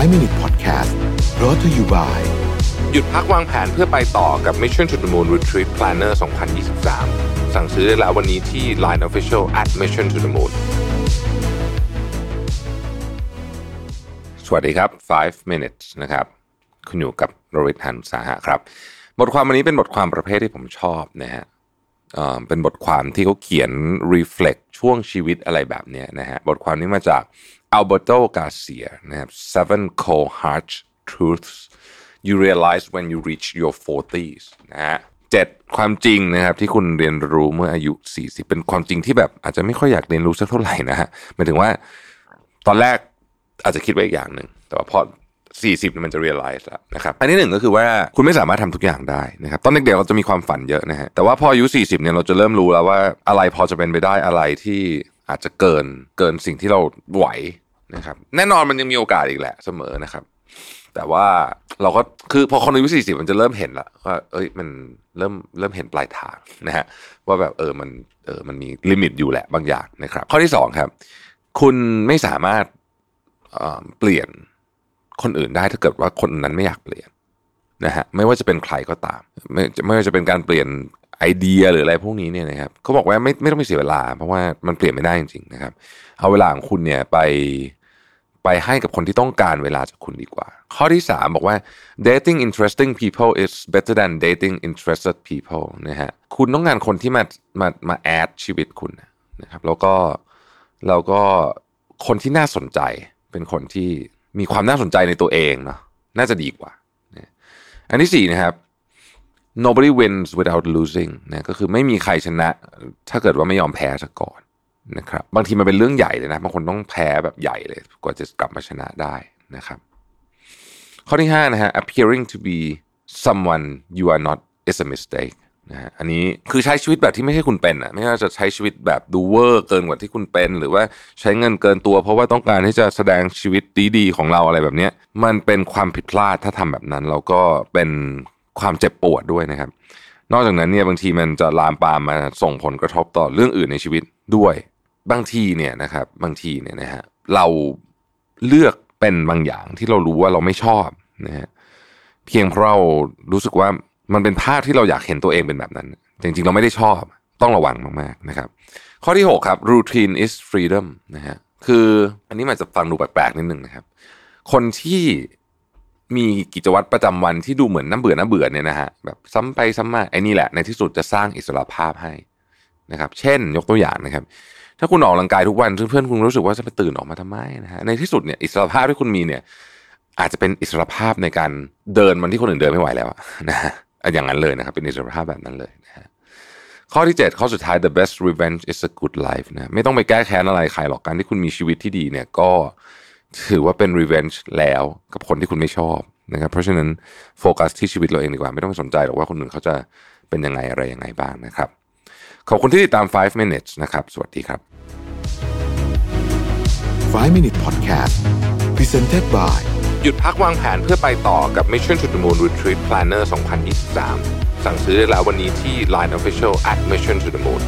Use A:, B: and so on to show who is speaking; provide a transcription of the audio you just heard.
A: 5 Minute Podcast brought to you by
B: หยุดพักวางแผนเพื่อไปต่อกับ Mission to the Moon Retreat Planner 2023 สั่งซื้อได้แล้ววันนี้ที่ Line Official at Mission to the Moon สวัสดีครับ 5 minutes นะครับ คุณอยู่กับโรวิทหันสาหะครับ บทความวันนี้เป็นบทความประเภทที่ผมชอบนะฮะ เอ่อเป็นบทความที่เขาเขียน reflect ช่วงชีวิตอะไรแบบเนี้ยนะฮะบทความนี้มาจาก Alberto Garcia นะครับ Seven Cold Hard Truths you realize when you reach your 40s นะฮะเจ็ดความจริงนะครับที่คุณเรียนรู้เมื่ออายุ 40 เป็นความจริงที่แบบอาจจะไม่ค่อยอยากเรียนรู้สักเท่าไหร่นะฮะหมายถึงว่าตอนแรกอาจจะคิดไว้อีกอย่างหนึ่งแต่ว่าพอ 40มันจะ realize แล้วนะครับอันที่หนึ่งก็คือว่าคุณไม่สามารถทำทุกอย่างได้นะครับตอนเด็กๆเราจะมีความฝันเยอะนะฮะแต่ว่าพออายุ40เนี่ยเราจะเริ่มรู้แล้วว่าอะไรพอจะเป็นไปได้อะไรที่อาจจะเกินเกินสิ่งที่เราไหวนะครับแน่นอนมันยังมีโอกาสอีกแหละเสมอนะครับ แต่ว่าเราก็คือพอคนอายุ40มันจะเริ่มเห็นละว่าเอ้ยมันเริ่มเริ่มเห็นปลายทางนะฮะว่าแบบเออมันเออมันมีลิมิตอยู่แหละบางอย่างนะครับ ข้อที่สองครับ คุณไม่สามารถเเปลี่ยน คนอื่นได้ถ้าเกิดว่าคนนั้นไม่อยากเปลี่ยนนะฮะไม่ว่าจะเป็นใครก็ตาม ไม่ไม่ว่าจะเป็นการเปลี่ยนไอเดียหรืออะไรพวกนี้เนี่ยนะครับเขาบอกว่าไม่ไม่ต้องไปเสียเวลา เพราะว่ามันเปลี่ยนไม่ได้จริงๆนะครับ เอาเวลาของคุณเนี่ยไปไปให้กับคนที่ต้องการเวลาจากคุณดีกว่า ข้อที่สามบอกว่า dating interesting people is better than dating interested people นะฮะคุณต้องการคนที่มามามาแอดชีวิตคุณนะครับแล้วก็แล้วก็คนที่น่าสนใจเป็นคนที่ มีความน่าสนใจในตัวเองเนาะน่าจะดีกว่านะอันที่สี่นะครับ nobody wins without losing นะก็คือไม่มีใครชนะ ถ้าเกิดว่าไม่ยอมแพ้ซะก่อนนะครับบางทีมันเป็นเรื่องใหญ่เลยนะบางคนต้องแพ้แบบใหญ่เลยกว่าจะกลับมาชนะได้นะครับ ข้อที่ห้านะฮะ appearing to be someone you are not is a mistake นะฮะอันนี้คือใช้ชีวิตแบบที่ไม่ใช่คุณเป็นอะไม่ว่าจะใช้ชีวิตแบบดูเวอร์เกินกว่าที่คุณเป็น หรือว่าใช้เงินเกินตัว เพราะว่าต้องการที่จะแสดงชีวิตดีๆของเราอะไรแบบเนี้ยมันเป็นความผิดพลาดถ้าทำแบบนั้นแล้วก็เป็นความเจ็บปวดด้วยนะครับ นอกจากนั้นเนี่ยบางทีมันจะลามปามมาส่งผลกระทบต่อเรื่องอื่นในชีวิตด้วยบางทีเนี่ยนะครับ บางทีเนี่ยนะฮะเราเลือกเป็นบางอย่างที่เรารู้ว่าเราไม่ชอบนะฮะเพียงเพราะเรารู้สึกว่า มันเป็นภาพที่เราอยากเห็นตัวเองเป็นแบบนั้น จริงๆ เราไม่ได้ชอบต้องระวังมากๆนะครับ ข้อที่ 6 ครับ routine is freedom นะฮะคืออันนี้มันจะฟังดูแปลกๆนิดนึงนะครับ คนที่มีกิจวัตรประจำวันที่ดูเหมือนน้ำเบื่อน้ำเบื่อเนี่ยนะฮะแบบซ้ำไปซ้ำมาไอ้นี่แหละในที่สุดจะสร้างอิสระภาพให้นะครับ เช่น ยกตัวอย่างนะครับ ถ้าคุณออกกำลังกายทุกวันเพื่อนๆคุณรู้สึกว่าจะไปตื่นออกมาทำไมนะฮะในที่สุดเนี่ยอิสระภาพที่คุณมีเนี่ย อาจจะเป็นอิสระภาพในการเดินมันที่คนอื่นเดินไม่ไหวแล้วนะฮะ อย่างนั้นเลยนะครับ เป็นอิสรภาพแบบนั้นเลยนะฮะข้อที่ 7 ข้อสุดท้าย the best revenge is a good life นะไม่ต้องไปแก้แค้นอะไรใครหรอกการที่คุณมีชีวิตที่ดีเนี่ยก็ถือว่าเป็น revenge แล้วกับคนที่คุณไม่ชอบนะครับเพราะฉะนั้นโฟกัสที่ชีวิตเราเองดีกว่าไม่ต้องไปสนใจหรอกว่าคนอื่นเขาจะเป็นยังไงอะไรยังไงบ้างนะครับ ขอบคุณที่ติดตาม 5 minutes นะครับ สวัสดีครับ
A: 5 Minute Podcast presented by
B: หยุดพักวางแผนเพื่อไปต่อกับ Mission to the Moon Retreat Planner 2023 สั่งซื้อได้แล้ววันนี้ที่ Line Official at Mission to the Moon